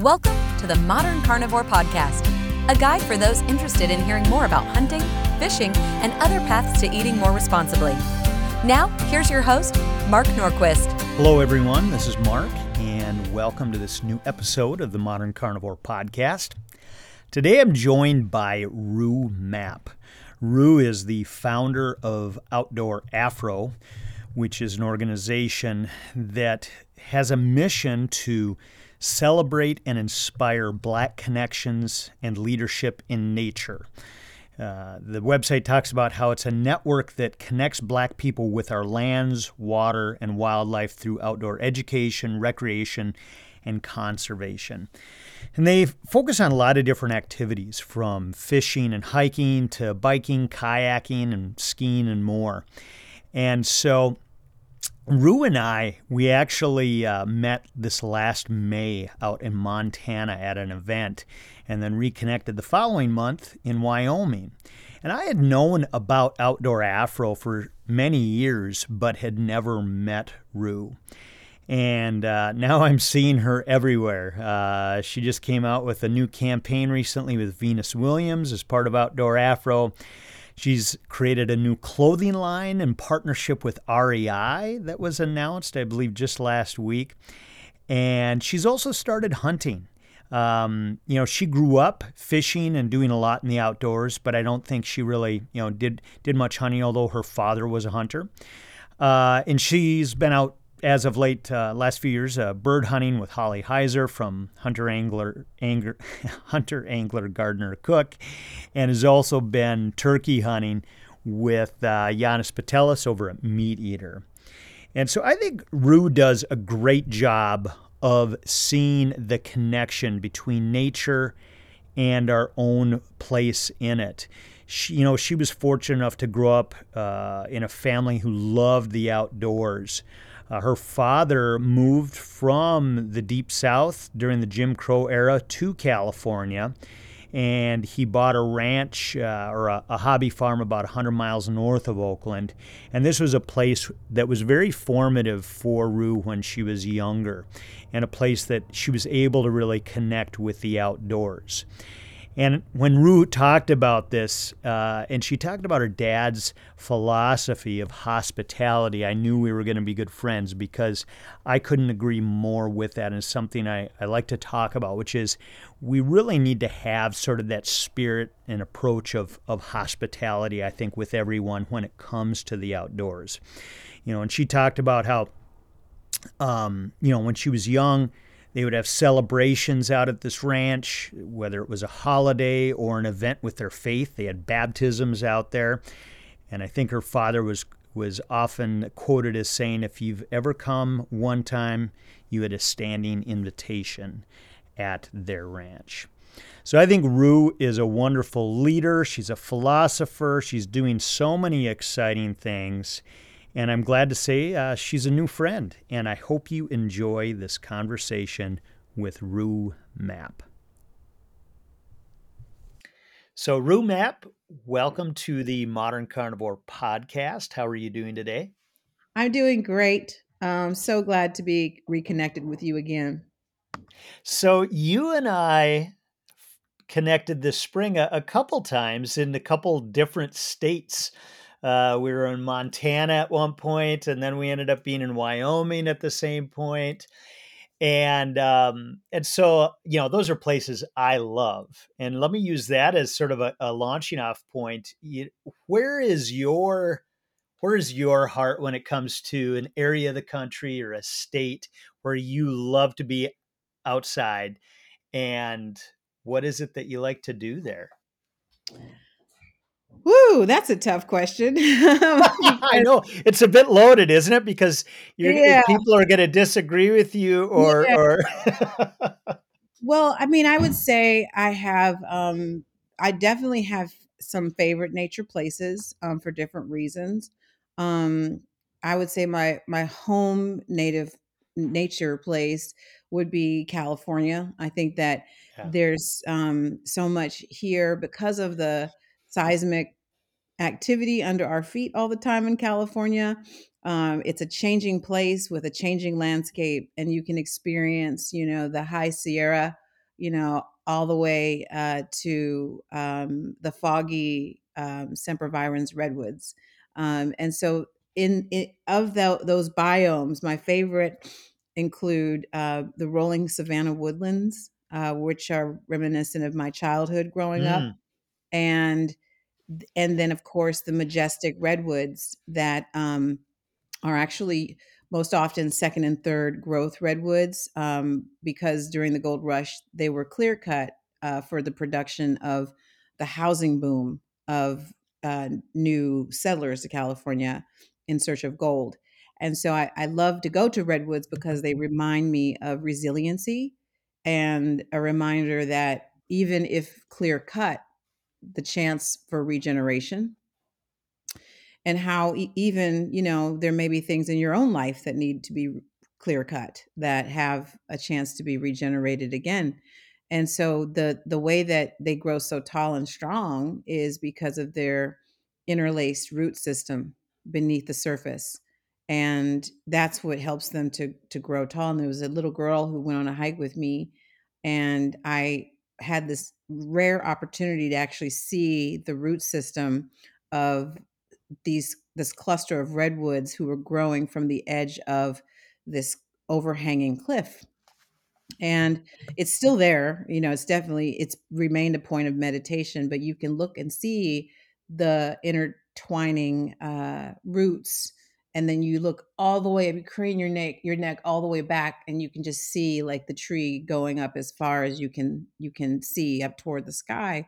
Welcome to the Modern Carnivore Podcast, a guide for those interested in hearing more about hunting, fishing, and other paths to eating more responsibly. Now, here's your host, Mark Norquist. Hello, everyone. This is Mark, and welcome to this new episode of the Modern Carnivore Podcast. Today I'm joined by Rue Mapp. Rue is the founder of Outdoor Afro, which is an organization that has a mission to celebrate and inspire Black connections and leadership in nature. Uh, the website talks about how it's a network that connects Black people with our lands, water, and wildlife through outdoor education, recreation, and conservation. And they focus on a lot of different activities from fishing and hiking to biking, kayaking, and skiing, and more. And so Rue and I, we actually uh, met this last May out in Montana at an event and then reconnected the following month in Wyoming. And I had known about Outdoor Afro for many years, but had never met Rue. And uh, now I'm seeing her everywhere. Uh, she just came out with a new campaign recently with Venus Williams as part of Outdoor Afro. She's created a new clothing line in partnership with REI that was announced, I believe, just last week. And she's also started hunting. Um, you know, she grew up fishing and doing a lot in the outdoors, but I don't think she really, you know, did did much hunting. Although her father was a hunter, uh, and she's been out as of late, uh, last few years, uh, bird hunting with Holly Heiser from Hunter Angler, Angler Hunter Angler Gardener Cook, and has also been turkey hunting with uh, Janis Putelis over at Meat Eater. And so I think Rue does a great job of seeing the connection between nature and our own place in it. She, you know, she was fortunate enough to grow up uh, in a family who loved the outdoors. Uh, her father moved from the Deep South during the Jim Crow era to California, and he bought a ranch uh, or a, a, hobby farm about 100 miles north of Oakland. And this was a place that was very formative for Rue when she was younger, and a place that she was able to really connect with the outdoors. And when Rue talked about this, uh, and she talked about her dad's philosophy of hospitality, I knew we were going to be good friends because I couldn't agree more with that. And it's something I, I like to talk about, which is we really need to have sort of that spirit and approach of, of hospitality, I think, with everyone when it comes to the outdoors. You know, and she talked about how, um, you know, when she was young, they would have celebrations out at this ranch, whether it was a holiday or an event with their faith. They had baptisms out there. And I think her father was was often quoted as saying, if you've ever come one time, you had a standing invitation at their ranch. So I think Rue is a wonderful leader. She's a philosopher. She's doing so many exciting things. And I'm glad to say uh, she's a new friend. And I hope you enjoy this conversation with Rue Mapp. So, Rue Mapp, welcome to the Modern Carnivore podcast. How are you doing today? I'm doing great. I'm so glad to be reconnected with you again. So, you and I connected this spring a, a couple times in a couple different states. Uh, we were in Montana at one point, and then we ended up being in Wyoming at the same point. And um, and so you know those are places I love, and let me use that as sort of a, a launching off point. You, where is your where is your heart when it comes to an area of the country or a state where you love to be outside, and what is it that you like to do there? Woo, that's a tough question. I know it's a bit loaded, isn't it? Because yeah. people are going to disagree with you, or yeah. or. well, I mean, I would say I have. Um, I definitely have some favorite nature places um, for different reasons. Um, I would say my my home native nature place would be California. I think that yeah. there's um, so much here because of the seismic activity under our feet all the time in California. Um, it's a changing place with a changing landscape, and you can experience, you know, the high Sierra you know, all the way uh, to um, the foggy um, sempervirens redwoods. Um, and so, in, in of the, those biomes, my favorite include uh, the rolling savanna woodlands, uh, which are reminiscent of my childhood growing mm. up, and and then of course the majestic redwoods that um, are actually most often second and third growth redwoods um, because during the gold rush they were clear cut uh, for the production of the housing boom of uh, new settlers to California in search of gold. And so I, I love to go to redwoods because they remind me of resiliency and a reminder that even if clear cut, the chance for regeneration and how e- even you know there may be things in your own life that need to be clear cut that have a chance to be regenerated again. And so the the way that they grow so tall and strong is because of their interlaced root system beneath the surface and that's what helps them to to grow tall. And there was a little girl who went on a hike with me and i had this rare opportunity to actually see the root system of these this cluster of redwoods who were growing from the edge of this overhanging cliff. And it's still there you know it's definitely it's remained a point of meditation but you can look and see the intertwining uh, roots and then you look all the way you crane your neck your neck all the way back and you can just see like the tree going up as far as you can you can see up toward the sky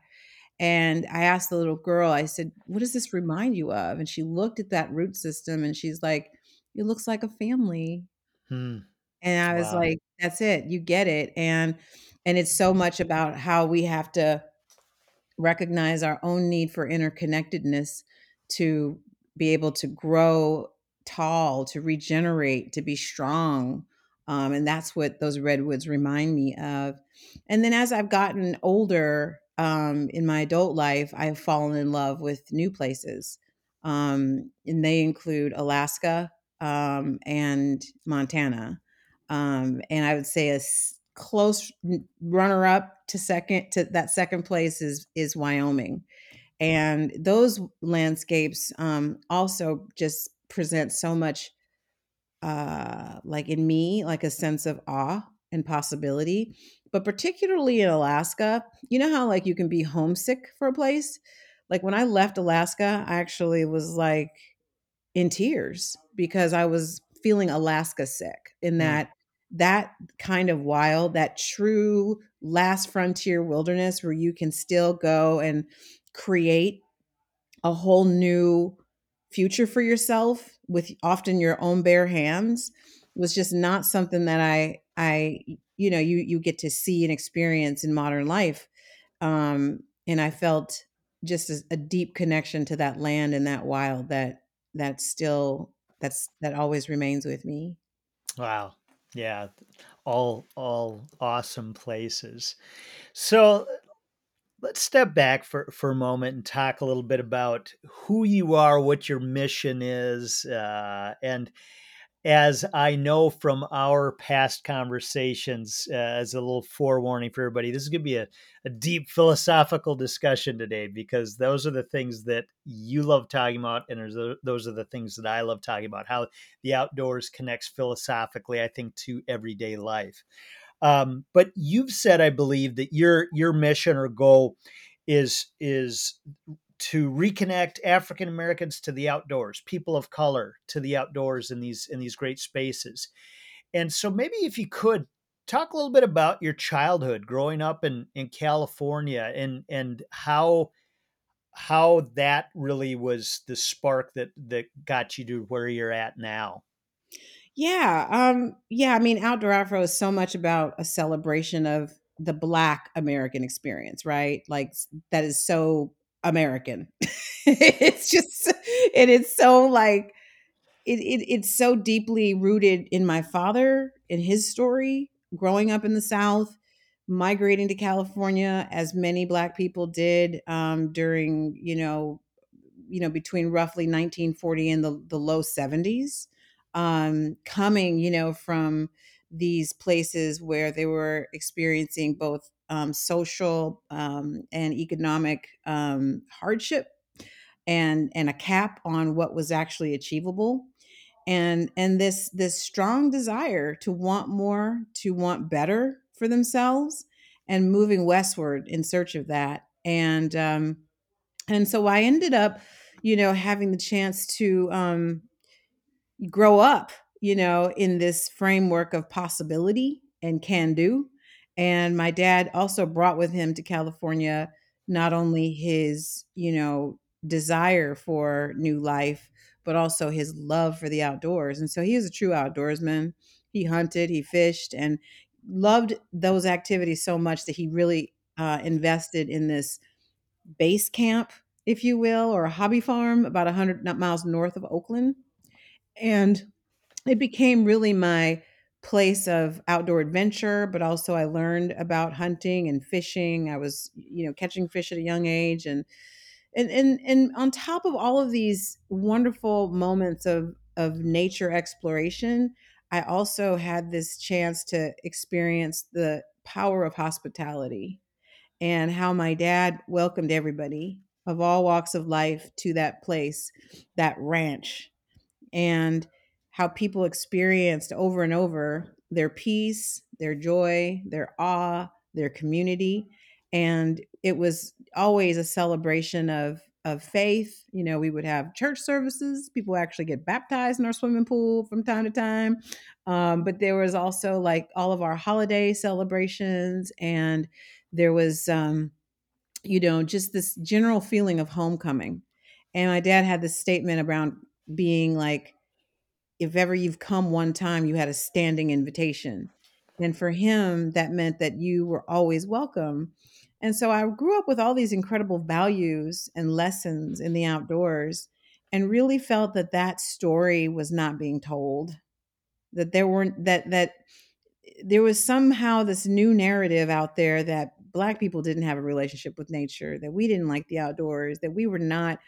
and I asked the little girl, I said, What does this remind you of? And she looked at that root system and she's like, It looks like a family. Hmm. And I was wow. like, That's it. You get it. And and it's so much about how we have to recognize our own need for interconnectedness to be able to grow tall, to regenerate, to be strong. Um, and that's what those redwoods remind me of. And then as I've gotten older, um, in my adult life, I have fallen in love with new places. Um, and they include Alaska um, and Montana. Um, and I would say a close runner up to second to that second place is is Wyoming. And those landscapes um, also just present so much uh, like in me, like a sense of awe and possibility but particularly in Alaska, you know how like you can be homesick for a place? Like when I left Alaska, I actually was like in tears because I was feeling Alaska sick in mm. that mm. that kind of wild, that true last frontier wilderness where you can still go and create a whole new future for yourself with often your own bare hands was just not something that I I you know you you get to see and experience in modern life. Um and i felt just a, a deep connection to that land and that wild that that still that's that always remains with me. Wow. Yeah. All all awesome places. So let's step back for, for a moment and talk a little bit about who you are what your mission is uh, and as I know from our past conversations, uh, as a little forewarning for everybody, this is going to be a, a, deep philosophical discussion today because those are the things that you love talking about, and those are the things that I love talking about. How the outdoors connects philosophically, I think, to everyday life. Um, but you've said, I believe, that your your mission or goal is is to reconnect African Americans to the outdoors, people of color to the outdoors in these in these great spaces. And so maybe if you could talk a little bit about your childhood growing up in in California and and how how that really was the spark that that got you to where you're at now. Yeah, um yeah, I mean Outdoor Afro is so much about a celebration of the black American experience, right? Like that is so American. it's just it is so like it, it it's so deeply rooted in my father in his story growing up in the south migrating to california as many black people did um, during you know you know between roughly 1940 and the, the low 70s um, coming you know from these places where they were experiencing both um, social um, and economic um, hardship and and a cap on what was actually achievable. And and this this strong desire to want more to want better for themselves and moving westward in search of that. And um and so i ended up you know having the chance to um grow up you know in this framework of possibility and can do and my dad also brought with him to california not only his you know desire for new life but also his love for the outdoors and so he was a true outdoorsman. He hunted he fished and loved those activities so much that he really uh, invested in this base camp if you will or a hobby farm about 100 miles north of oakland and it became really my place of outdoor adventure but also i learned about hunting and fishing. I was you know catching fish at a young age and and and, and on top of all of these wonderful moments of of nature exploration i also had this chance to experience the power of hospitality and how my dad welcomed everybody of all walks of life to that place that ranch and how people experienced over and over their peace, their joy, their awe, their community. And it was always a celebration of of faith. You know, we would have church services. People actually get baptized in our swimming pool from time to time. Um, but there was also like all of our holiday celebrations, and there was, um, you know, just this general feeling of homecoming. And my dad had this statement around being like, if ever you've come one time, you had a standing invitation. And for him, that meant that you were always welcome. And so I grew up with all these incredible values and lessons in the outdoors and really felt that that story was not being told that there weren't that that there was somehow this new narrative out there that black people didn't have a relationship with nature that we didn't like the outdoors that we were not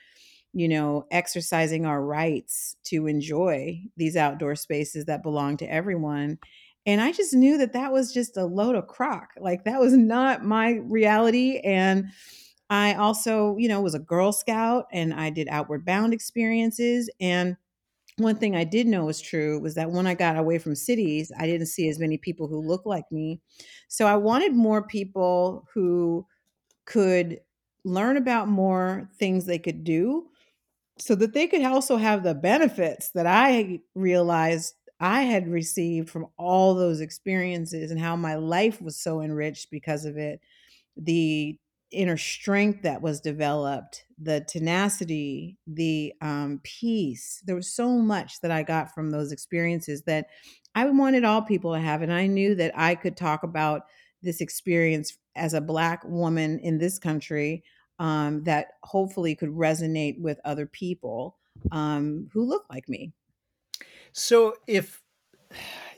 you know, exercising our rights to enjoy these outdoor spaces that belong to everyone. And I just knew that that was just a load of crock. Like that was not my reality. And I also, you know, was a Girl Scout and I did outward bound experiences. And one thing I did know was true was that when I got away from cities, I didn't see as many people who looked like me. So I wanted more people who could learn about more things they could do so that they could also have the benefits that I realized I had received from all those experiences and how my life was so enriched because of it. The inner strength that was developed, the tenacity, the um, peace. There was so much that I got from those experiences that I wanted all people to have. And I knew that I could talk about this experience as a Black woman in this country um, that hopefully could resonate with other people um, who look like me. So if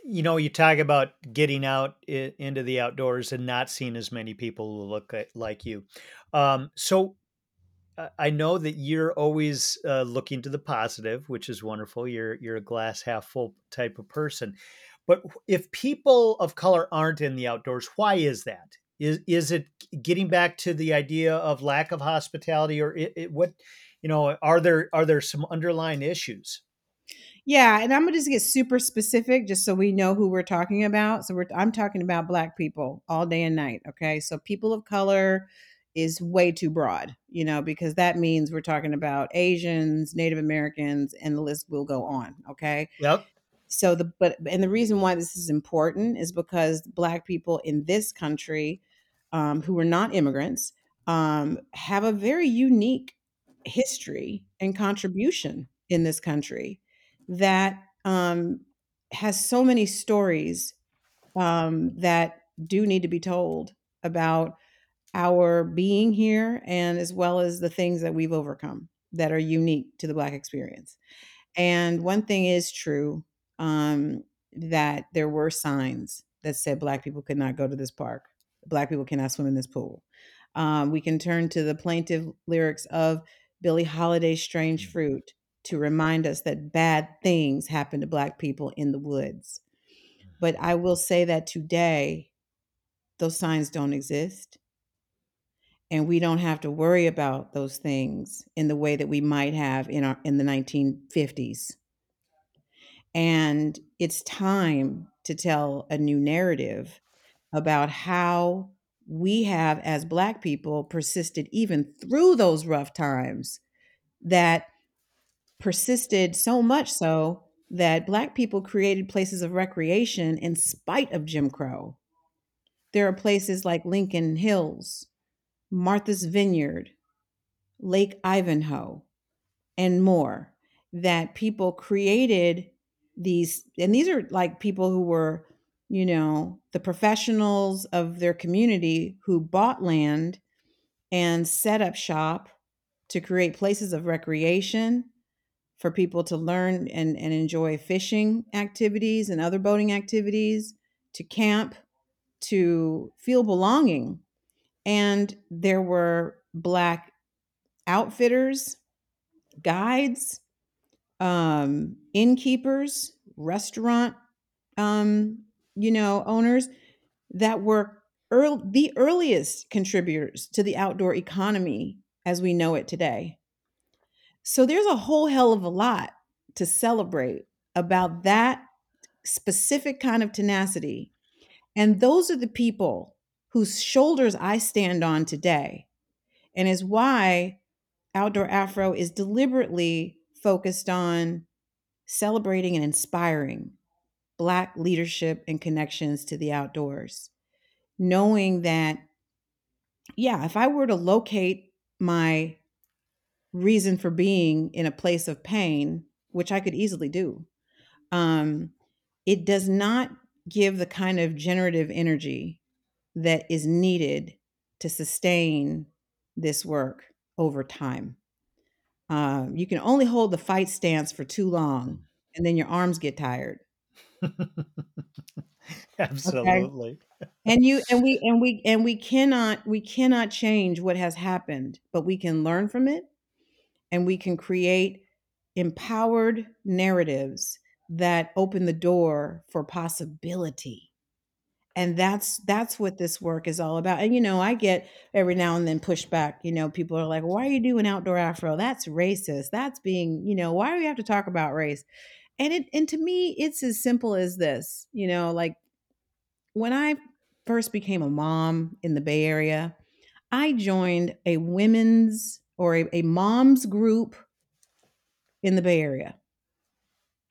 you know you talk about getting out into the outdoors and not seeing as many people who look like you, um, so I know that you're always uh, looking to the positive, which is wonderful. You're you're a glass half full type of person. But if people of color aren't in the outdoors, why is that? Is is it getting back to the idea of lack of hospitality, or it, it, what? You know, are there are there some underlying issues? Yeah, and I'm gonna just get super specific, just so we know who we're talking about. So we're I'm talking about Black people all day and night. Okay, so people of color is way too broad, you know, because that means we're talking about Asians, Native Americans, and the list will go on. Okay. Yep so the but and the reason why this is important is because black people in this country um, who were not immigrants um, have a very unique history and contribution in this country that um, has so many stories um, that do need to be told about our being here and as well as the things that we've overcome that are unique to the black experience. And one thing is true um, that there were signs that said black people could not go to this park, black people cannot swim in this pool. Um, we can turn to the plaintive lyrics of Billie Holiday's Strange mm. Fruit to remind us that bad things happen to black people in the woods. But I will say that today, those signs don't exist. And we don't have to worry about those things in the way that we might have in our in the 1950s. And it's time to tell a new narrative about how we have, as Black people, persisted even through those rough times that persisted so much so that Black people created places of recreation in spite of Jim Crow. There are places like Lincoln Hills, Martha's Vineyard, Lake Ivanhoe, and more that people created these, and these are like people who were, you know, the professionals of their community who bought land and set up shop to create places of recreation for people to learn and, and enjoy fishing activities and other boating activities, to camp, to feel belonging. And there were Black outfitters, guides, um, innkeepers, restaurant, um, you know, owners that were early, the earliest contributors to the outdoor economy as we know it today. So there's a whole hell of a lot to celebrate about that specific kind of tenacity. And those are the people whose shoulders I stand on today. And is why Outdoor Afro is deliberately focused on celebrating and inspiring Black leadership and connections to the outdoors. Knowing that, yeah, if I were to locate my reason for being in a place of pain, which I could easily do, um, it does not give the kind of generative energy that is needed to sustain this work over time. Uh, you can only hold the fight stance for too long, and then your arms get tired. Absolutely. Okay? and you and we and we and we cannot we cannot change what has happened, but we can learn from it and we can create empowered narratives that open the door for possibility and that's that's what this work is all about and you know i get every now and then pushback you know people are like why are you doing outdoor afro? That's racist. That's being you know why do we have to talk about race? And it and to me it's as simple as this you know like when i first became a mom in the bay area i joined a women's or a, a mom's group in the Bay Area.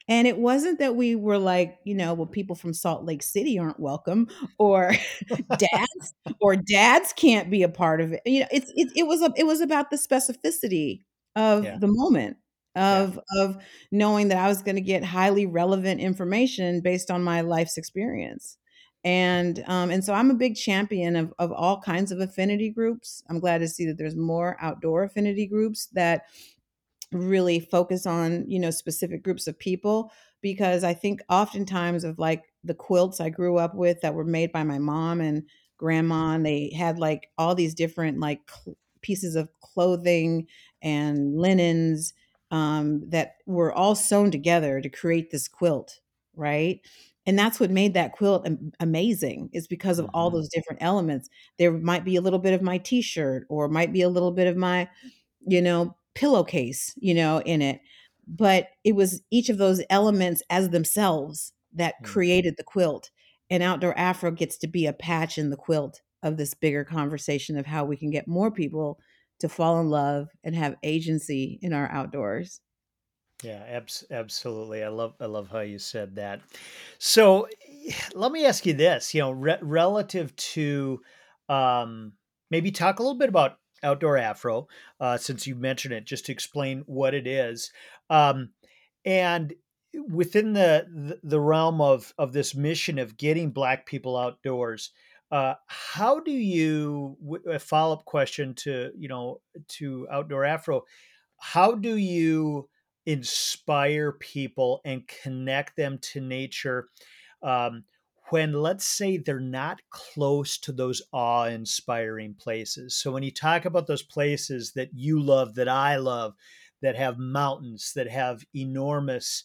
And it wasn't that we were like, you know, well, people from Salt Lake City aren't welcome, or dads, or dads can't be a part of it. You know, it's it, it was a, it was about the specificity of yeah. the moment of yeah. of knowing that I was going to get highly relevant information based on my life's experience and um, and so I'm a big champion of of all kinds of affinity groups. I'm glad to see that there's more outdoor affinity groups that really focus on you know specific groups of people because I think oftentimes of like the quilts I grew up with that were made by my mom and grandma, and they had like all these different like cl- pieces of clothing and linens um, that were all sewn together to create this quilt, right? and that's what made that quilt amazing is because of mm-hmm. all those different elements there might be a little bit of my t-shirt or might be a little bit of my you know pillowcase you know in it but it was each of those elements as themselves that mm-hmm. created the quilt and outdoor afro gets to be a patch in the quilt of this bigger conversation of how we can get more people to fall in love and have agency in our outdoors yeah, abs- absolutely. I love I love how you said that. So, let me ask you this. You know, re- relative to um, maybe talk a little bit about outdoor Afro, uh, since you mentioned it, just to explain what it is, um, and within the, the realm of of this mission of getting Black people outdoors. Uh, how do you a follow up question to you know to outdoor Afro? How do you inspire people and connect them to nature um, when let's say they're not close to those awe-inspiring places so when you talk about those places that you love that i love that have mountains that have enormous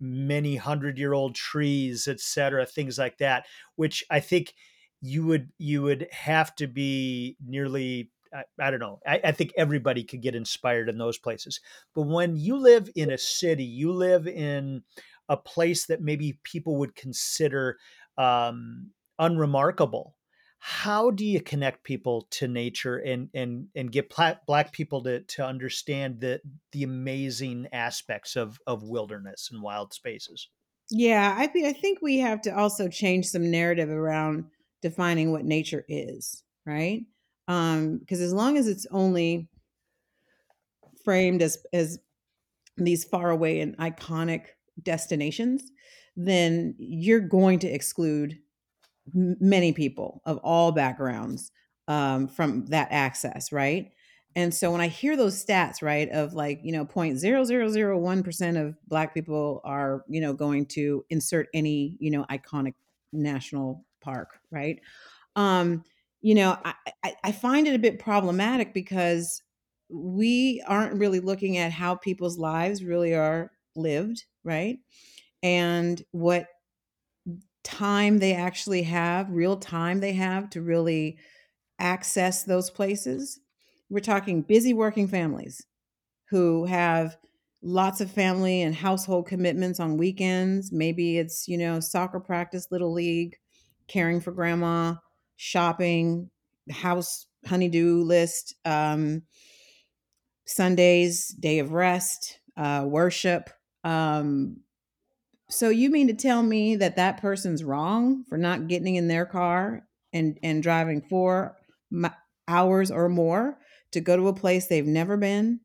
many hundred year old trees etc things like that which i think you would you would have to be nearly I, I don't know. I, I, think everybody could get inspired in those places. But when you live in a city, you live in a place that maybe people would consider um, unremarkable. How do you connect people to nature and and and get black people to to understand the the amazing aspects of of wilderness and wild spaces? Yeah, I think I think we have to also change some narrative around defining what nature is, right? Um, because as long as it's only framed as as these far away and iconic destinations, then you're going to exclude many people of all backgrounds um, from that access, right? And so when I hear those stats, right, of like, you know, 0.0001% of black people are, you know, going to insert any, you know, iconic national park, right? Um, you know, I, I find it a bit problematic because we aren't really looking at how people's lives really are lived, right? And what time they actually have, real time they have to really access those places. We're talking busy working families who have lots of family and household commitments on weekends. Maybe it's, you know, soccer practice, little league, caring for grandma, shopping, house honeydew list, um, Sundays, day of rest, uh, worship. Um, so you mean to tell me that that person's wrong for not getting in their car and and driving four hours or more to go to a place they've never been?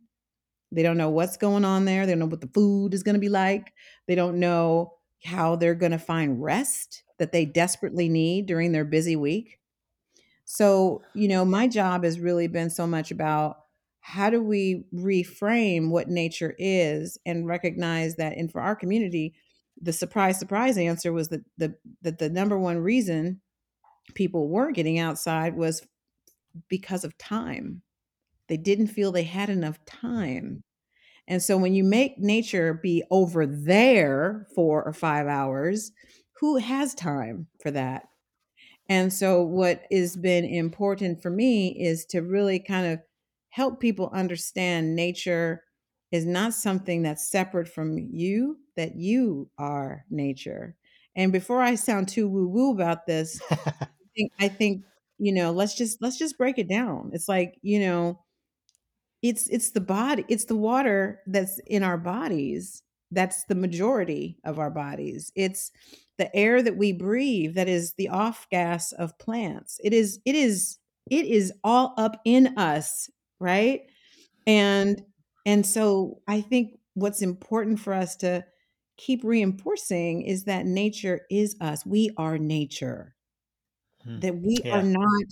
They don't know what's going on there. They don't know what the food is going to be like. They don't know how they're going to find rest that they desperately need during their busy week. So, you know, my job has really been so much about how do we reframe what nature is and recognize that and for our community the surprise surprise answer was that the that the number one reason people weren't getting outside was because of time. They didn't feel they had enough time. And so when you make nature be over there four or five hours who has time for that? And so what has been important for me is to really kind of help people understand nature is not something that's separate from you, that you are nature. And before I sound too woo woo about this, I think, I think, you know, let's just let's just break it down. It's like, you know, it's it's the body, it's the water that's in our bodies. That's the majority of our bodies. It's the air that we breathe that is the off gas of plants. It is it is it is all up in us, right? And and so I think what's important for us to keep reinforcing is that nature is us. We are nature. Hmm. That we yeah. are not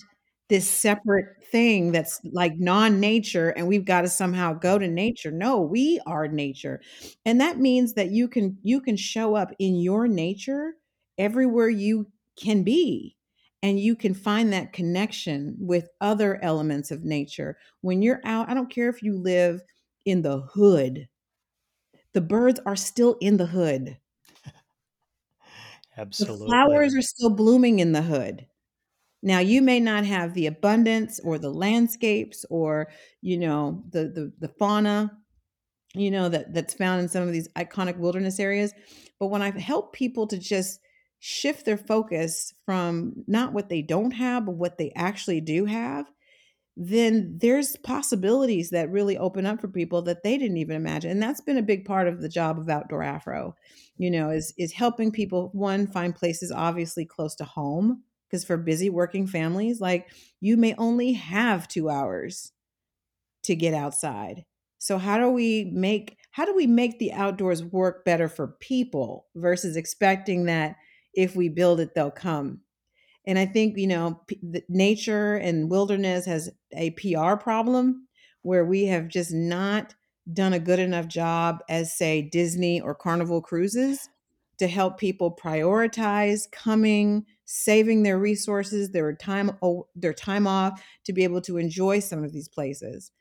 this separate thing that's like non-nature and we've got to somehow go to nature. No, we are nature. And that means that you can you can show up in your nature everywhere you can be and you can find that connection with other elements of nature. When you're out, I don't care if you live in the hood. The birds are still in the hood. Absolutely. The flowers are still blooming in the hood. Now you may not have the abundance or the landscapes or you know the the, the fauna you know that that's found in some of these iconic wilderness areas but when I've helped people to just shift their focus from not what they don't have but what they actually do have then there's possibilities that really open up for people that they didn't even imagine and that's been a big part of the job of outdoor afro you know is is helping people one find places obviously close to home because for busy working families like you may only have 2 hours to get outside. So how do we make how do we make the outdoors work better for people versus expecting that if we build it they'll come and I think, you know, p- nature and wilderness has a PR problem where we have just not done a good enough job as, say, Disney or Carnival Cruises to help people prioritize coming, saving their resources, their time, their time off to be able to enjoy some of these places.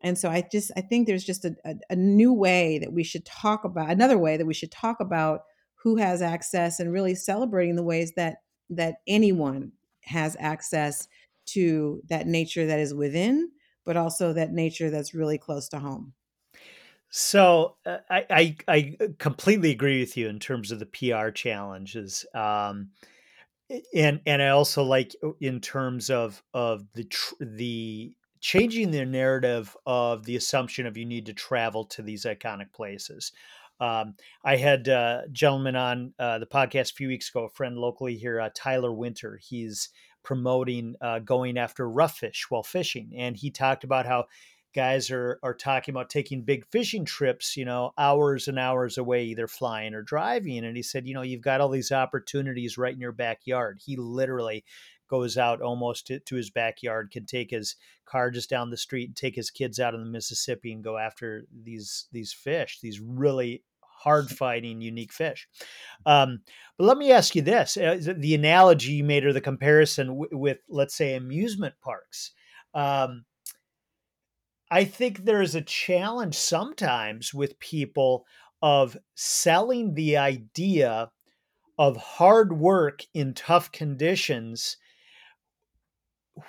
And so I just I think there's just a, a, a new way that we should talk about another way that we should talk about who has access and really celebrating the ways that that anyone has access to that nature that is within, but also that nature that's really close to home. So uh, I, I, I completely agree with you in terms of the PR challenges, um, and and I also like uh, in terms of of the tr- the changing the narrative of the assumption of you need to travel to these iconic places. Um, I had a gentleman on uh, the podcast a few weeks ago, a friend locally here, uh, Tyler Winter. He's promoting uh, going after rough fish while fishing, and he talked about how guys are are talking about taking big fishing trips, you know, hours and hours away, either flying or driving. And he said, you know, you've got all these opportunities right in your backyard. He literally goes out almost to, to his backyard, can take his car just down the street and take his kids out in the Mississippi and go after these these fish, these really hard fighting, unique fish. Um, but let me ask you this: uh, the analogy you made or the comparison w- with, let's say, amusement parks. Um, I think there's a challenge sometimes with people of selling the idea of hard work in tough conditions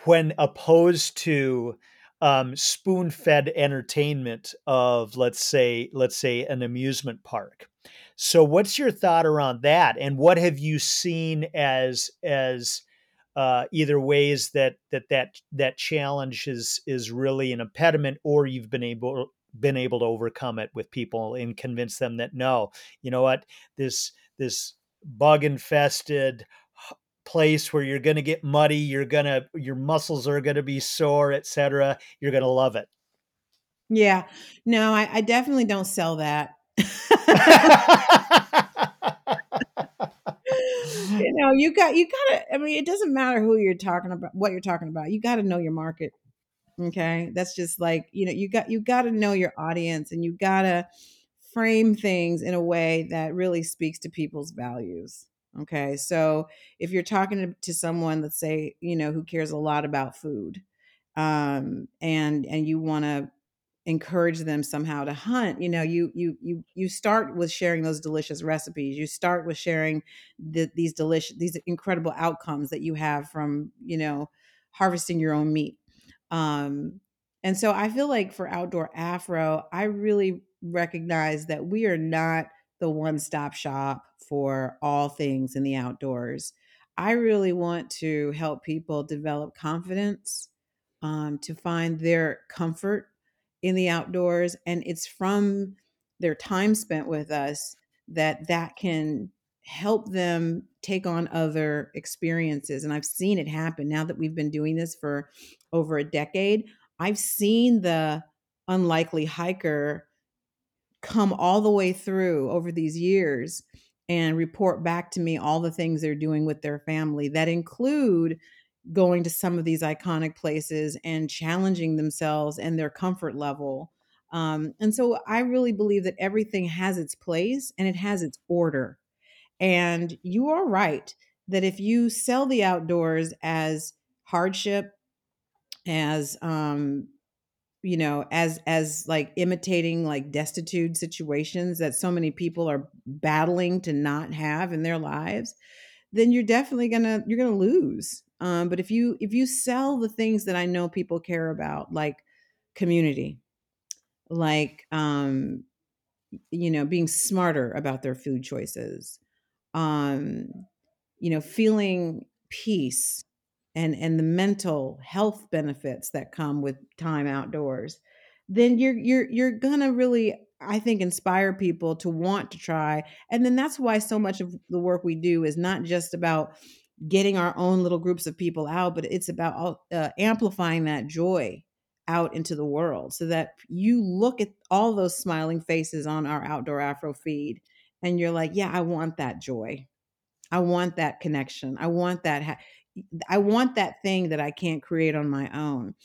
when opposed to um, spoon-fed entertainment of let's say let's say an amusement park. So what's your thought around that? And what have you seen as as uh, either ways that that that that challenge is is really an impediment, or you've been able been able to overcome it with people and convince them that no, you know what, this this bug infested place where you're going to get muddy, you're going to your muscles are going to be sore, etc. You're going to love it. Yeah, no, I, I definitely don't sell that. you know, you got you gotta. I mean, it doesn't matter who you're talking about, what you're talking about. You got to know your market. Okay, that's just like you know, you got you got to know your audience, and you got to frame things in a way that really speaks to people's values. Okay, so if you're talking to, someone, let's say you know who cares a lot about food, um, and and you want to encourage them somehow to hunt you know you you you you start with sharing those delicious recipes. You start with sharing the, these delicious these incredible outcomes that you have from you know harvesting your own meat. Um and so i feel like for outdoor afro i really recognize that we are not the one stop shop for all things in the outdoors. I really want to help people develop confidence um, to find their comfort in the outdoors and it's from their time spent with us that that can help them take on other experiences and i've seen it happen. Now that we've been doing this for over a decade i've seen the unlikely hiker come all the way through over these years and report back to me all the things they're doing with their family that include going to some of these iconic places and challenging themselves and their comfort level. Um, and so I really believe that everything has its place and it has its order. And you are right that if you sell the outdoors as hardship, as um, you know, as as like imitating like destitute situations that so many people are battling to not have in their lives, then you're definitely gonna you're gonna lose. Um, but if you if you sell the things that I know people care about, like community, like um, you know, being smarter about their food choices, um, you know, feeling peace and and the mental health benefits that come with time outdoors, then you're you're you're gonna really I think inspire people to want to try. And then that's why so much of the work we do is not just about getting our own little groups of people out, but it's about uh, amplifying that joy out into the world so that you look at all those smiling faces on our outdoor Afro feed and you're like, yeah, I want that joy. I want that connection. I want that. Ha- I want that thing that I can't create on my own.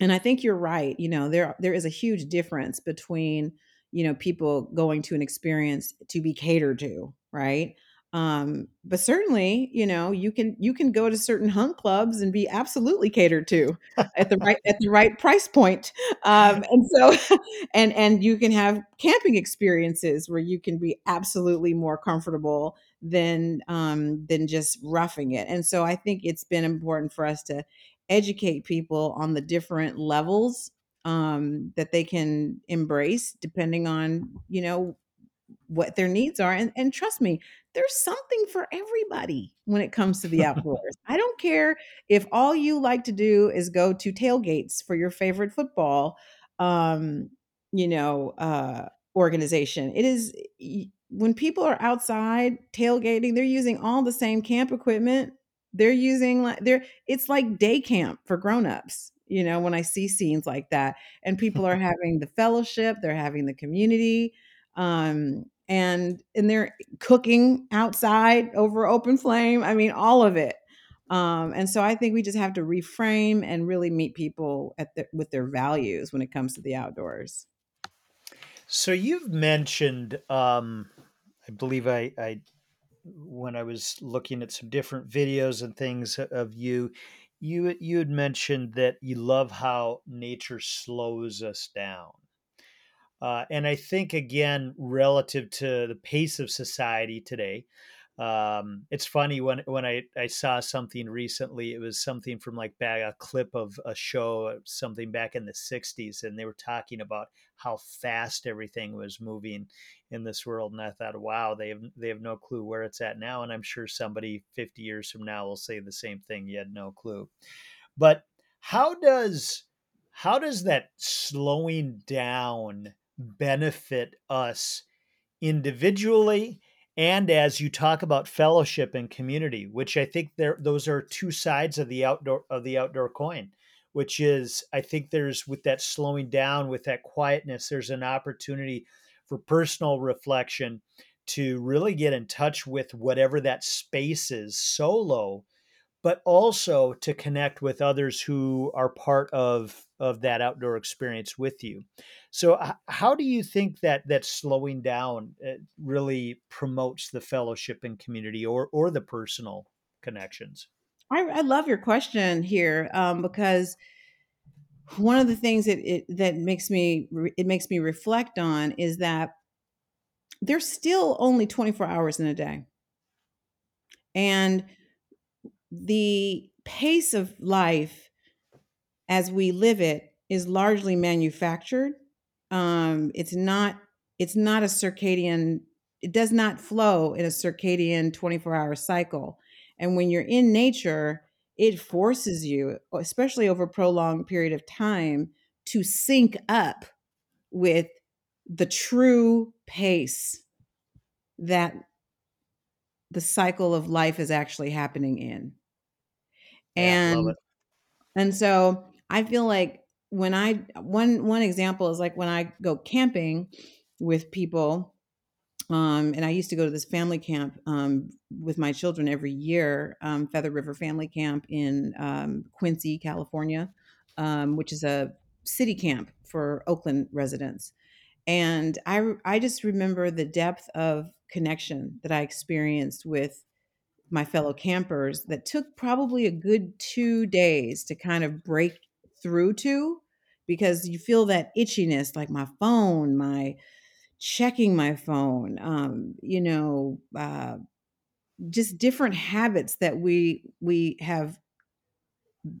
And I think you're right. You know, there there is a huge difference between, you know, people going to an experience to be catered to, right? Um, but certainly, you know, you can you can go to certain hunt clubs and be absolutely catered to at the right at the right price point. Um, and so, and and you can have camping experiences where you can be absolutely more comfortable than um, than just roughing it. And so, I think it's been important for us to educate people on the different levels um, that they can embrace depending on you know what their needs are. And, and trust me, there's something for everybody when it comes to the outdoors. I don't care if all you like to do is go to tailgates for your favorite football, um, you know, uh, organization. It is when people are outside tailgating, they're using all the same camp equipment. They're using like they're it's like day camp for grown-ups you know when i see scenes like that and people are having the fellowship they're having the community um, and and they're cooking outside over open flame. I mean, all of it. Um, and so I think we just have to reframe and really meet people at the, with their values when it comes to the outdoors. So you've mentioned, um, I believe I, I, when I was looking at some different videos and things of you, you you had mentioned that you love how nature slows us down. Uh, and I think, again, relative to the pace of society today, um, it's funny when when I, I saw something recently, it was something from like back a clip of a show, something back in the 60s, and they were talking about how fast everything was moving in this world. And I thought, wow, they have they have no clue where it's at now. And I'm sure somebody 50 years from now will say the same thing. You had no clue. But how does how does that slowing down benefit us individually and as you talk about fellowship and community which i think there those are two sides of the outdoor of the outdoor coin which is i think there's with that slowing down with that quietness there's an opportunity for personal reflection to really get in touch with whatever that space is solo but also to connect with others who are part of of that outdoor experience with you. So, how do you think that that slowing down uh, really promotes the fellowship and community, or or the personal connections? I, I love your question here um, because one of the things that it, that makes me it makes me reflect on is that there's still only 24 hours in a day, and the pace of life as we live it is largely manufactured. Um, it's not it's not a circadian it does not flow in a circadian 24 hour cycle. And when you're in nature, it forces you, especially over a prolonged period of time, to sync up with the true pace that the cycle of life is actually happening in. Yeah, And and so I feel like when I one one example is like when I go camping with people, um, and I used to go to this family camp um, with my children every year, um, Feather River Family Camp in um, Quincy, California, um, which is a city camp for Oakland residents. And I I just remember the depth of connection that I experienced with my fellow campers that took probably a good two days to kind of break through to because you feel that itchiness like my phone my checking my phone um you know uh just different habits that we we have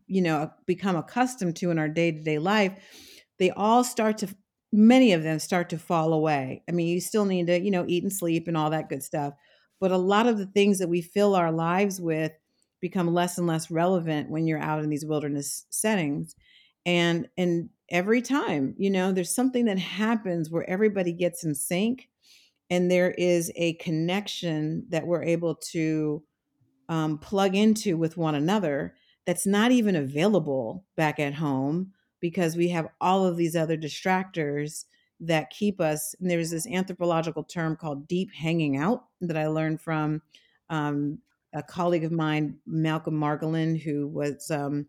you know become accustomed to in our day-to-day life they all start to many of them start to fall away. I mean you still need to you know eat and sleep and all that good stuff but a lot of the things that we fill our lives with become less and less relevant when you're out in these wilderness settings. And and every time you know there's something that happens where everybody gets in sync and there is a connection that we're able to um, plug into with one another that's not even available back at home because we have all of these other distractors that keep us. And there's this anthropological term called deep hanging out that I learned from um, a colleague of mine, Malcolm Margolin, who was um,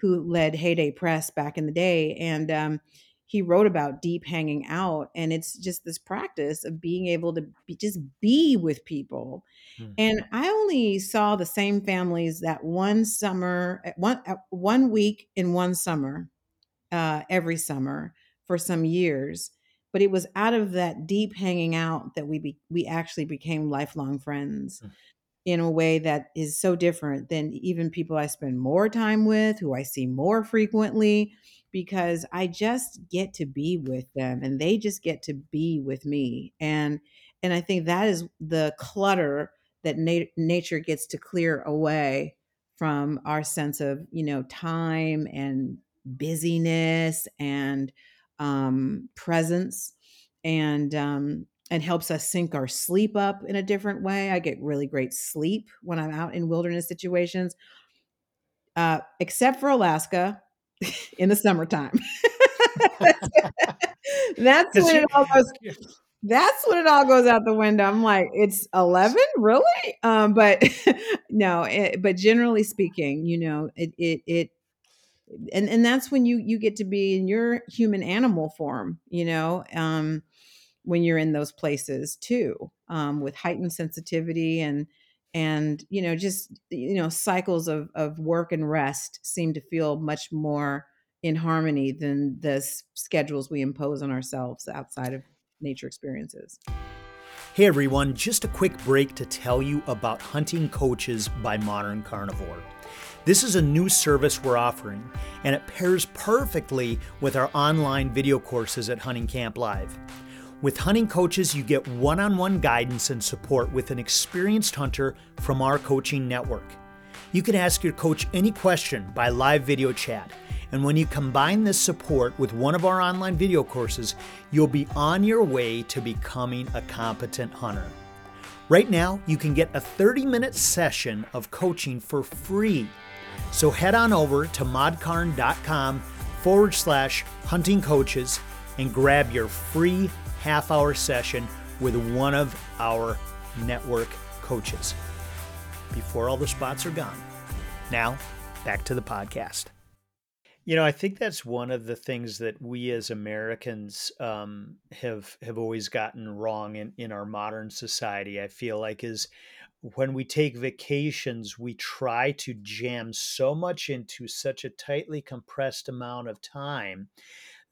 who led Heyday Press back in the day, and um, he wrote about deep hanging out and it's just this practice of being able to be, just be with people mm-hmm. and i only saw the same families that one summer at one at one week in one summer uh, every summer for some years but it was out of that deep hanging out that we be, we actually became lifelong friends mm-hmm in a way that is so different than even people I spend more time with, who I see more frequently because I just get to be with them and they just get to be with me. And and I think that is the clutter that nat- nature gets to clear away from our sense of, you know, time and busyness and um, presence and um, and helps us sync our sleep up in a different way. I get really great sleep when I'm out in wilderness situations. Uh, except for Alaska, in the summertime. that's when it all goes. That's when it all goes out the window. I'm like, it's 11, really? Um, but no, it, but generally speaking, you know, it it it and and that's when you you get to be in your human animal form, you know. Um, when you're in those places too, um, with heightened sensitivity and and you know just you know cycles of of work and rest seem to feel much more in harmony than the schedules we impose on ourselves outside of nature experiences. Hey everyone, just a quick break to tell you about Hunting Coaches by Modern Carnivore. This is a new service we're offering, and it pairs perfectly with our online video courses at Hunting Camp Live. With hunting coaches, you get one on one guidance and support with an experienced hunter from our coaching network. You can ask your coach any question by live video chat. And when you combine this support with one of our online video courses, you'll be on your way to becoming a competent hunter. Right now, you can get a 30 minute session of coaching for free. So head on over to modcarn.com forward slash hunting coaches and grab your free half hour session with one of our network coaches before all the spots are gone. Now, back to the podcast. You know, I think that's one of the things that we as Americans um, have have always gotten wrong in, in our modern society. I feel like is when we take vacations, we try to jam so much into such a tightly compressed amount of time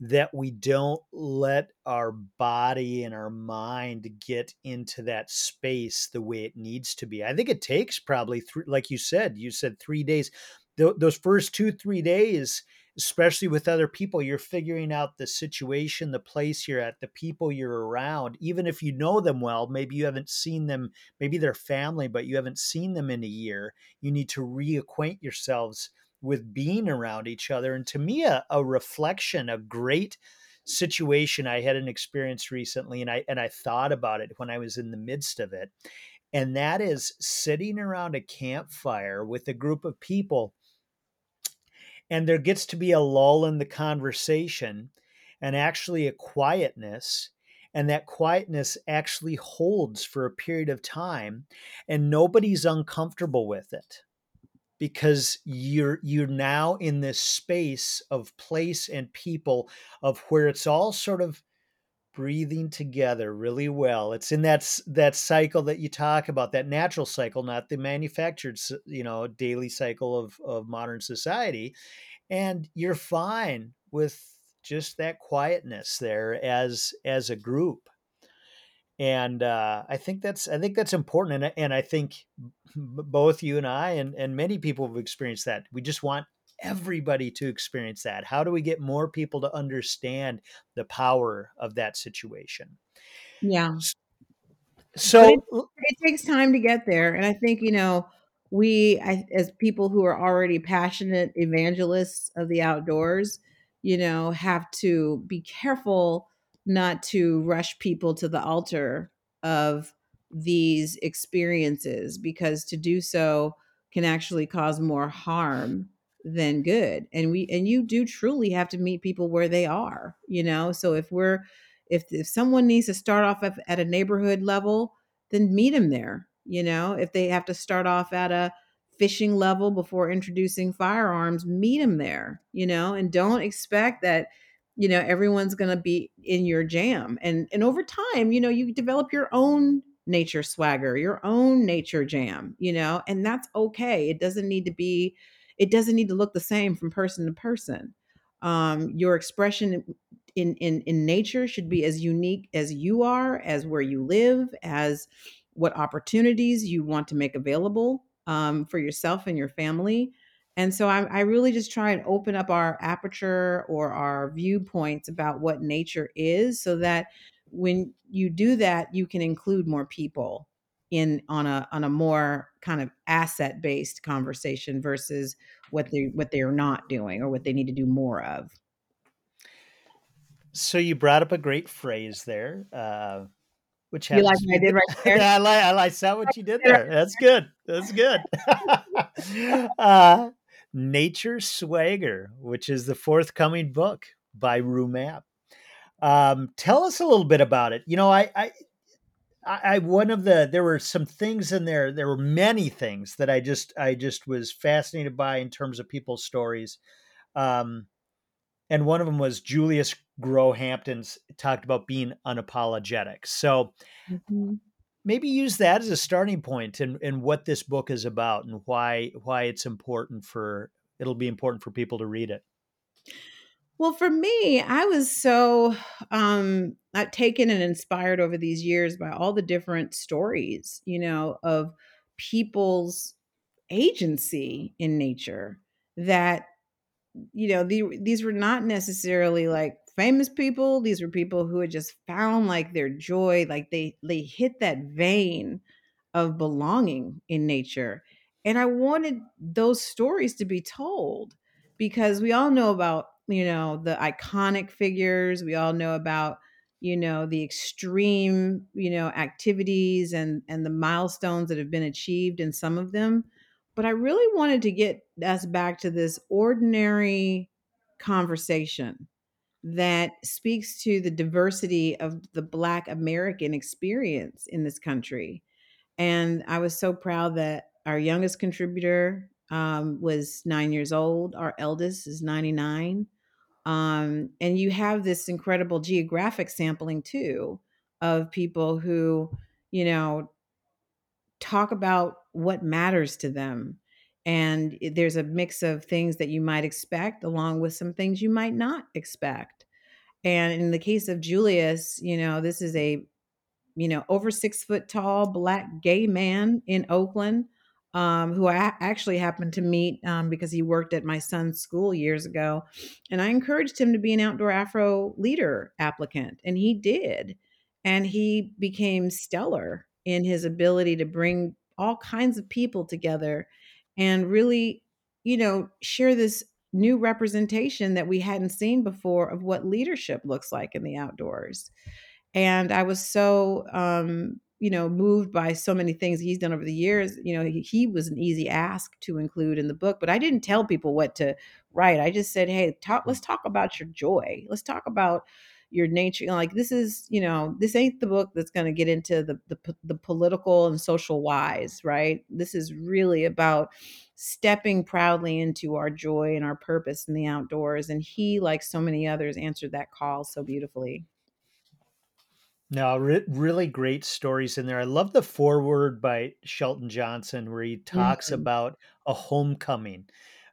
that we don't let our body and our mind get into that space the way it needs to be. I think it takes probably three, like you said, you said three days. Th- those first two, three days, especially with other people, you're figuring out the situation, the place you're at, the people you're around. Even if you know them well, maybe you haven't seen them, maybe they're family, but you haven't seen them in a year. You need to reacquaint yourselves with being around each other. And to me, a, a reflection, a great situation I had an experience recently, and I and I thought about it when I was in the midst of it. And that is sitting around a campfire with a group of people, and there gets to be a lull in the conversation and actually a quietness and that quietness actually holds for a period of time and nobody's uncomfortable with it because you're you're now in this space of place and people of where it's all sort of breathing together really well. It's in that that cycle that you talk about that natural cycle not the manufactured you know daily cycle of of modern society. And you're fine with just that quietness there as as a group. And uh, I think that's I think that's important, and and I think both you and I and and many people have experienced that. We just want everybody to experience that. How do we get more people to understand the power of that situation? Yeah. So it, it, takes time to get there, and I think you know we I, as people who are already passionate evangelists of the outdoors, you know, have to be careful not to rush people to the altar of these experiences because to do so can actually cause more harm than good and we and you do truly have to meet people where they are you know? So if we're if if someone needs to start off at, at a neighborhood level then meet them there you know? If they have to start off at a fishing level before introducing firearms meet them there you know? And don't expect that you know everyone's going to be in your jam and and over time you know you develop your own nature swagger your own nature jam you know? And that's okay it doesn't need to be it doesn't need to look the same from person to person. Um your expression in in in nature should be as unique as you are as where you live as what opportunities you want to make available um, for yourself and your family. And so I, I really just try and open up our aperture or our viewpoints about what nature is so that when you do that, you can include more people in on a on a more kind of asset based conversation versus what they what they're not doing or what they need to do more of. So you brought up a great phrase there, uh, which you like what I did right there. yeah, I like I like saw what you did there. That's good. That's good. uh, Nature Swagger, which is the forthcoming book by Rue Mapp. Um, tell us a little bit about it. You know, I, I, I, one of the there were some things in there. There were many things that I just I just was fascinated by in terms of people's stories. Um, and one of them was Julius Grohampton's talked about being unapologetic. So mm-hmm maybe use that as a starting point in, in what this book is about and why why it's important for it'll be important for people to read it well for me i was so um taken and inspired over these years by all the different stories you know of people's agency in nature that you know the, these were not necessarily like famous people. These were people who had just found like their joy like they they hit that vein of belonging in nature. And i wanted those stories to be told because we all know about you know the iconic figures we all know about you know the extreme you know activities and and the milestones that have been achieved in some of them but i really wanted to get us back to this ordinary conversation that speaks to the diversity of the Black American experience in this country. And I was so proud that our youngest contributor um, was nine years old, our eldest is 99. Um, and you have this incredible geographic sampling too of people who, you know, talk about what matters to them. And there's a mix of things that you might expect, along with some things you might not expect. And in the case of Julius, you know, this is a, you know, over six foot tall black gay man in Oakland um, who I actually happened to meet um, because he worked at my son's school years ago. And I encouraged him to be an outdoor Afro leader applicant, and he did. And he became stellar in his ability to bring all kinds of people together and really, you know, share this new representation that we hadn't seen before of what leadership looks like in the outdoors. And I was so, um, you know, moved by so many things he's done over the years. You know, he, he, was an easy ask to include in the book, but I didn't tell people what to write. I just said, hey, talk, mm. let's talk about your joy. Let's talk about your nature you know, like this is you know this ain't the book that's going to get into the, the the political and social whys right this is really about stepping proudly into our joy and our purpose in the outdoors and he like so many others answered that call so beautifully no, re- really great stories in there. I love the foreword by Shelton Johnson where he talks mm-hmm. about a homecoming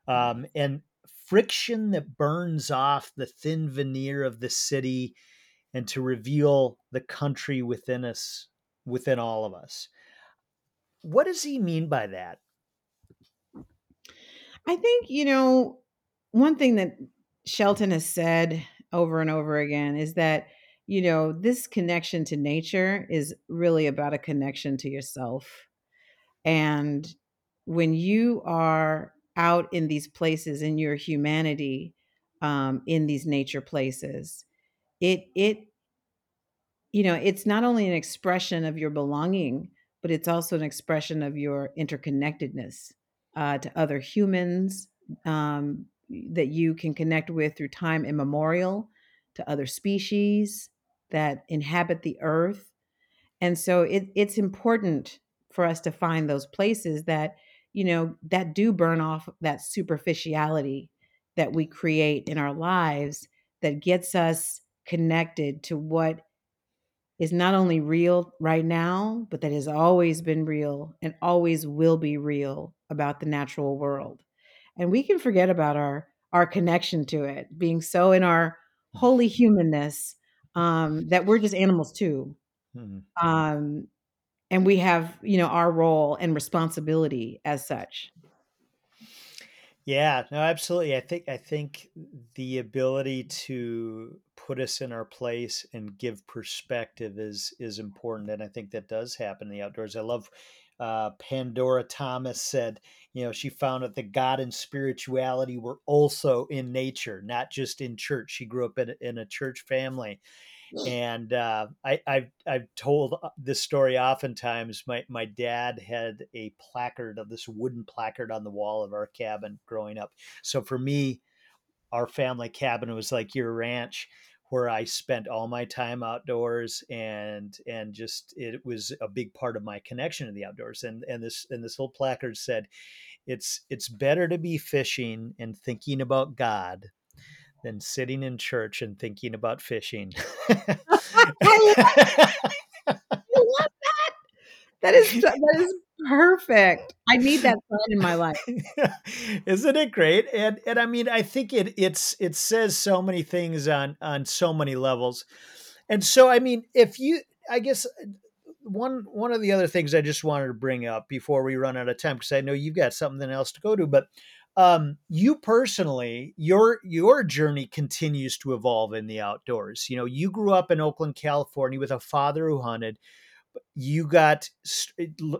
um, and friction that burns off the thin veneer of the city and to reveal the country within us, within all of us. What does he mean by that? I think, you know, one thing that Shelton has said over and over again is that, you know, this connection to nature is really about a connection to yourself. And when you are out in these places in your humanity um, in these nature places it it you know it's not only an expression of your belonging but it's also an expression of your interconnectedness uh, to other humans um, that you can connect with through time immemorial to other species that inhabit the earth and so it, it's important for us to find those places that you know, that do burn off that superficiality that we create in our lives that gets us connected to what is not only real right now, but that has always been real and always will be real about the natural world. And we can forget about our our connection to it, being so in our holy humanness um, that we're just animals too. Mm-hmm. Um, and we have, you know, our role and responsibility as such. Yeah, no, absolutely. I think I think the ability to put us in our place and give perspective is is important, and I think that does happen in the outdoors. I love uh, Pandora Thomas said, you know, she found out that God and spirituality were also in nature, not just in church. She grew up in, in a church family, and uh, I, I've I've told uh, this story oftentimes. My my dad had a placard of this wooden placard on the wall of our cabin growing up. So for me, our family cabin was like your ranch, where I spent all my time outdoors, and and just it was a big part of my connection to the outdoors. And and this and this little placard said, "It's it's better to be fishing and thinking about God." than sitting in church and thinking about fishing. That. That is that is perfect. I need that sign in my life. Isn't it great? And and I mean, I think it it's it says so many things on on so many levels. And so I mean, if you I guess one one of the other things I just wanted to bring up before we run out of time because I know you've got something else to go to, but um, you personally, your your journey continues to evolve in the outdoors. You know, you grew up in Oakland, California, with a father who hunted. You got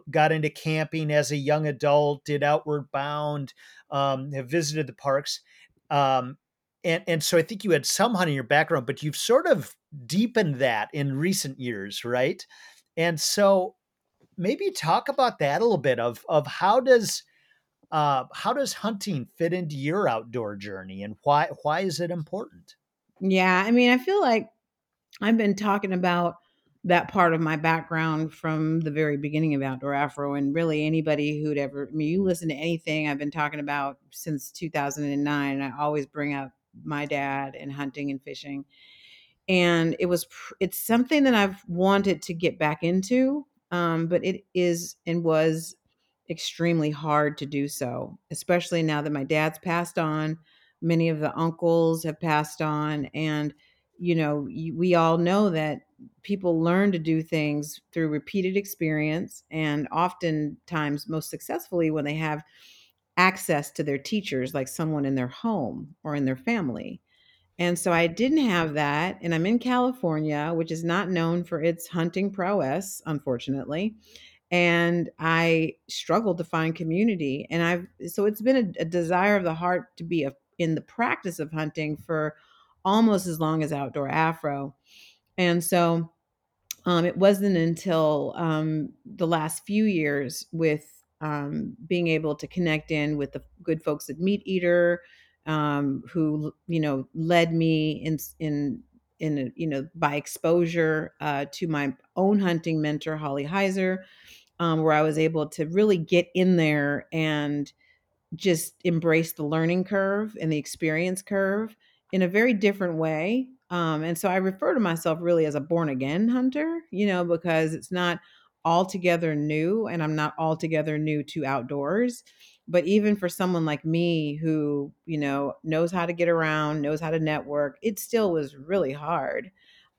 got into camping as a young adult, did Outward Bound, um, have visited the parks, um, and and so I think you had some hunting in your background, but you've sort of deepened that in recent years, right? And so maybe talk about that a little bit of of how does uh, how does hunting fit into your outdoor journey, and why why is it important? Yeah, I mean, I feel like I've been talking about that part of my background from the very beginning of Outdoor Afro, and really anybody who'd ever, I mean, you listen to anything I've been talking about since 2009, I always bring up my dad and hunting and fishing. And it was, it's something that I've wanted to get back into, um, but it is and was extremely hard to do so, especially now that my dad's passed on. Many of the uncles have passed on. And, you know, we all know that people learn to do things through repeated experience and oftentimes most successfully when they have access to their teachers, like someone in their home or in their family. And so I didn't have that. And I'm in California, which is not known for its hunting prowess, unfortunately and I struggled to find community. And I've so it's been a, a desire of the heart to be a, in the practice of hunting for almost as long as outdoor Afro. And so um, it wasn't until um, the last few years with um, being able to connect in with the good folks at Meat Eater, um, who you know led me in in in you know by exposure uh, to my own hunting mentor Holly Heiser, um, where I was able to really get in there and just embrace the learning curve and the experience curve in a very different way. Um, and so I refer to myself really as a born again hunter, you know, because it's not altogether new and I'm not altogether new to outdoors. But even for someone like me who, you know, knows how to get around, knows how to network, it still was really hard.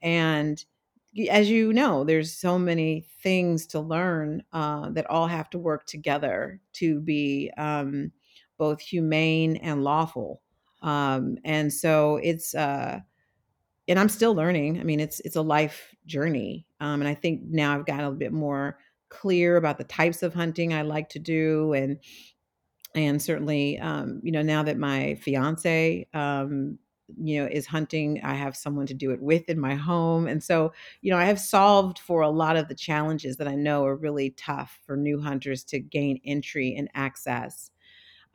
And as you know, there's so many things to learn uh, that all have to work together to be um, both humane and lawful. Um, and so it's, uh, and I'm still learning. I mean, it's it's a life journey, um, and I think now I've gotten a bit more clear about the types of hunting I like to do, and and certainly, um, you know, now that my fiance um, you know is hunting i have someone to do it with in my home and so you know i have solved for a lot of the challenges that i know are really tough for new hunters to gain entry and access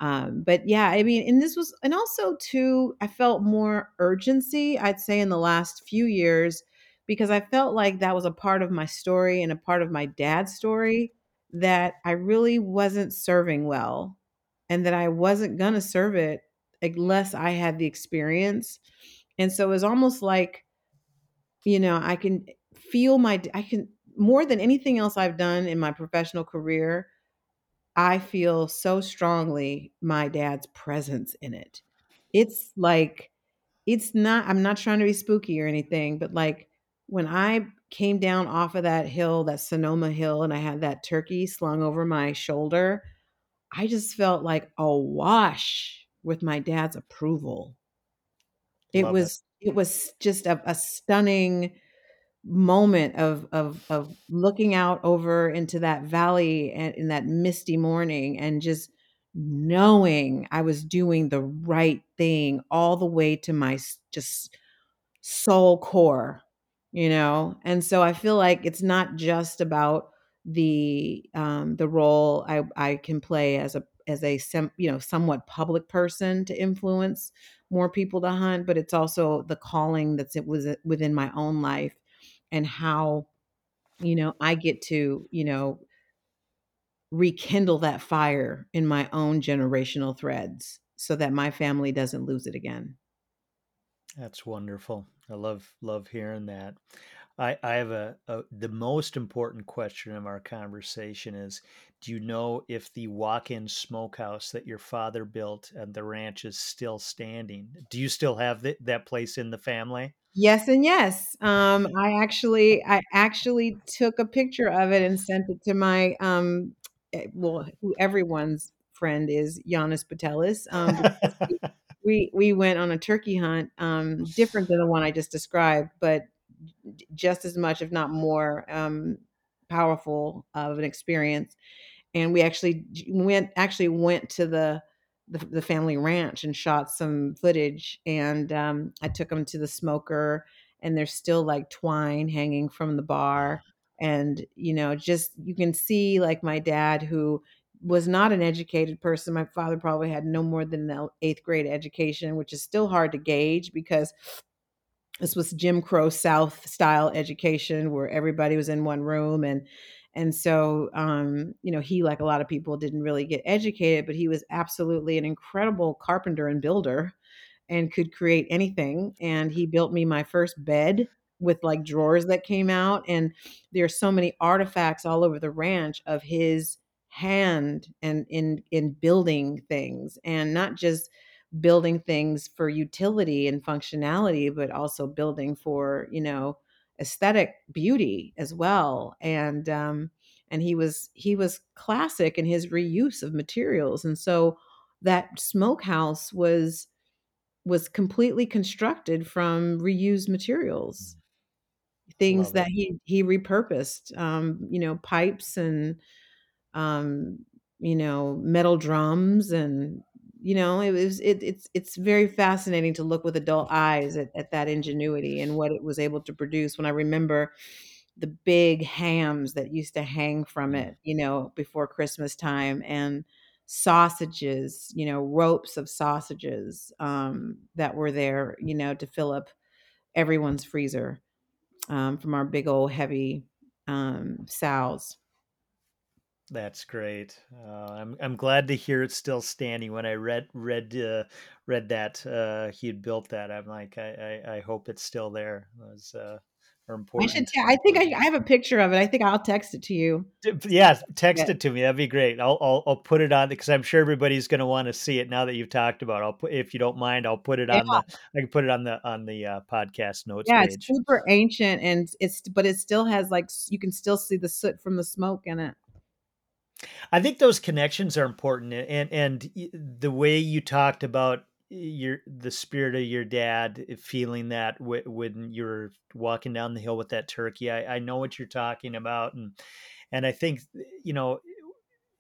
um, but yeah i mean and this was and also too i felt more urgency i'd say in the last few years because i felt like that was a part of my story and a part of my dad's story that i really wasn't serving well and that i wasn't going to serve it unless I had the experience. And so it was almost like, you know, I can feel my, I can, more than anything else I've done in my professional career, I feel so strongly my dad's presence in it. It's like, it's not, I'm not trying to be spooky or anything, but like when I came down off of that hill, that Sonoma hill, and I had that turkey slung over my shoulder, I just felt like awash with my dad's approval. It Love it. was it was just a, a stunning moment of of of looking out over into that valley and in that misty morning and just knowing I was doing the right thing all the way to my just soul core, you know? And so I feel like it's not just about the um the role I I can play as a as a sem, you know somewhat public person to influence more people to hunt, but it's also the calling that's it was within my own life and how you know I get to you know rekindle that fire in my own generational threads so that my family doesn't lose it again. That's wonderful. I love love hearing that. I, I have a, a the most important question of our conversation is do you know if the walk-in smokehouse that your father built at the ranch is still standing? Do you still have th- that place in the family? Yes and yes. Um, I actually I actually took a picture of it and sent it to my um eh, well, who everyone's friend is Janis Putelis. Um, we, we we went on a turkey hunt, um, different than the one I just described, but just as much, if not more, um, powerful of an experience. And we actually went actually went to the the, the family ranch and shot some footage and um, i took them to the smoker and there's still like twine hanging from the bar. And you know just you can see like my dad who was not an educated person. My father probably had no more than an eighth grade education which is still hard to gauge because this was Jim Crow South style education where everybody was in one room and and so um, you know he like a lot of people didn't really get educated but he was absolutely an incredible carpenter and builder and could create anything. And he built me my first bed with like drawers that came out and there's so many artifacts all over the ranch of his hand and in in building things. And not just building things for utility and functionality, but also building for, you know, aesthetic beauty as well. And um and he was he was classic in his reuse of materials. And so that smokehouse was was completely constructed from reused materials things Love that it. he he repurposed um you know pipes and um, you know, metal drums and you know, it was it, it's it's very fascinating to look with adult eyes at, at that ingenuity and what it was able to produce. When I remember the big hams that used to hang from Mm. it, you know, before Christmas time and sausages, you know, ropes of sausages um, that were there, you know, to fill up everyone's freezer um, from our big old heavy um, sows. That's great. Uh, I'm I'm glad to hear it's still standing. When I read read uh, read that uh, he had built that, I'm like, I, I, I hope it's still there. It was uh, are I should. important. I think I, I have a picture of it. I think I'll text it to you. Yeah, Yeah, text it to me. That'd be great. I'll I'll, I'll put it on because I'm sure everybody's going to want to see it now that you've talked about. It. I'll put if you don't mind, I'll put it yeah, on the I can put it on the on the uh, podcast notes yeah. It's super ancient, and it's but it still has like you can still see the soot from the smoke in it. I think those connections are important, and and the way you talked about your the spirit of your dad eh, feeling that w- when you're walking down the hill with that turkey. I, I know what you're talking about, and and I think you know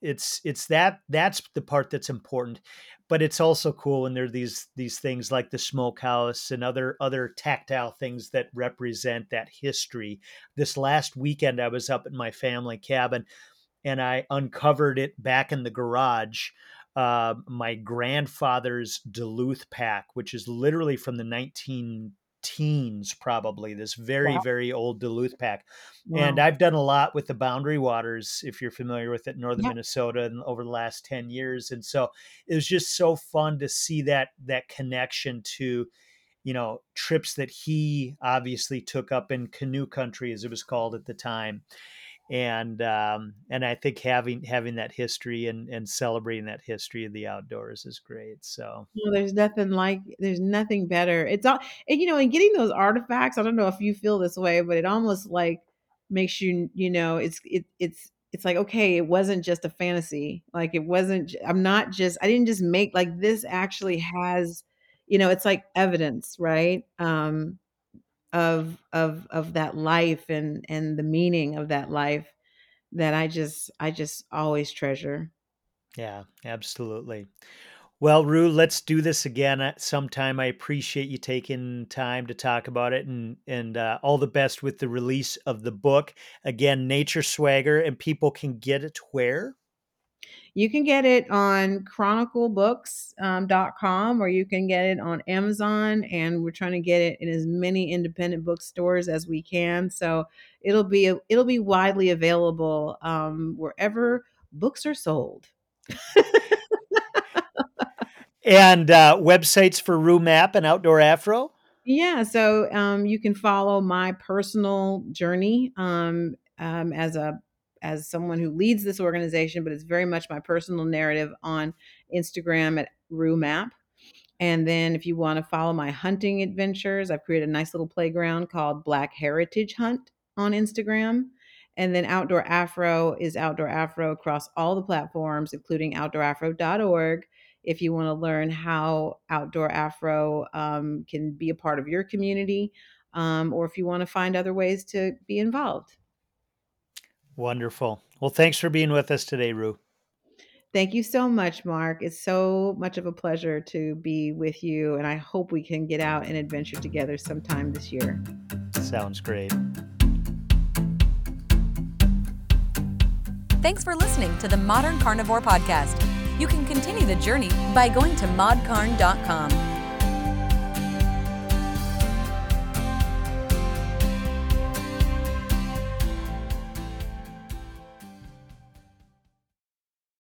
it's it's that that's the part that's important but it's also cool when there are these these things like the smokehouse and other other tactile things that represent that history this last weekend i was up at my family cabin and I uncovered it back in the garage. Uh, my grandfather's Duluth pack, which is literally from the 19 teens, probably this very, Wow, very old Duluth pack. And. I've done a lot with the Boundary Waters, if you're familiar with it, northern Yeah, Minnesota, and over the last 10 years. And so it was just so fun to see that that connection to you know trips that he obviously took up in canoe country as it was called at the time and um, and I think having having that history and and celebrating that history of the outdoors is great. So well, there's nothing like there's nothing better. It's all and you know, and getting those artifacts. I don't know if you feel this way, but it almost like makes you you know it's it it's it's like okay it wasn't just a fantasy like it wasn't i'm not just i didn't just make like this actually has you know it's like evidence right um of of of that life and and the meaning of that life that I just I just always treasure. Yeah, absolutely. Well, Rue, let's do this again at sometime. I appreciate you taking time to talk about it, and and uh, all the best with the release of the book. Again, Nature Swagger, and people can get it where? You can get it on chroniclebooks.com um, or you can get it on Amazon. And we're trying to get it in as many independent bookstores as we can. So it'll be it'll be widely available um, wherever books are sold. and uh, websites for Rue Mapp and Outdoor Afro? Yeah, so um, you can follow my personal journey um, um, as a as someone who leads this organization, but it's very much my personal narrative on Instagram at Rue Mapp. And then if you want to follow my hunting adventures, I've created a nice little playground called Black Heritage Hunt on Instagram. And then Outdoor Afro is Outdoor Afro across all the platforms, including outdoorafro.org. If you want to learn how Outdoor Afro um, can be a part of your community, um, or if you want to find other ways to be involved. Wonderful. Well, thanks for being with us today, Rue. Thank you so much, Mark. It's so much of a pleasure to be with you, and I hope we can get out and adventure together sometime this year. Sounds great. Thanks for listening to the Modern Carnivore Podcast. You can continue the journey by going to modcarn.com.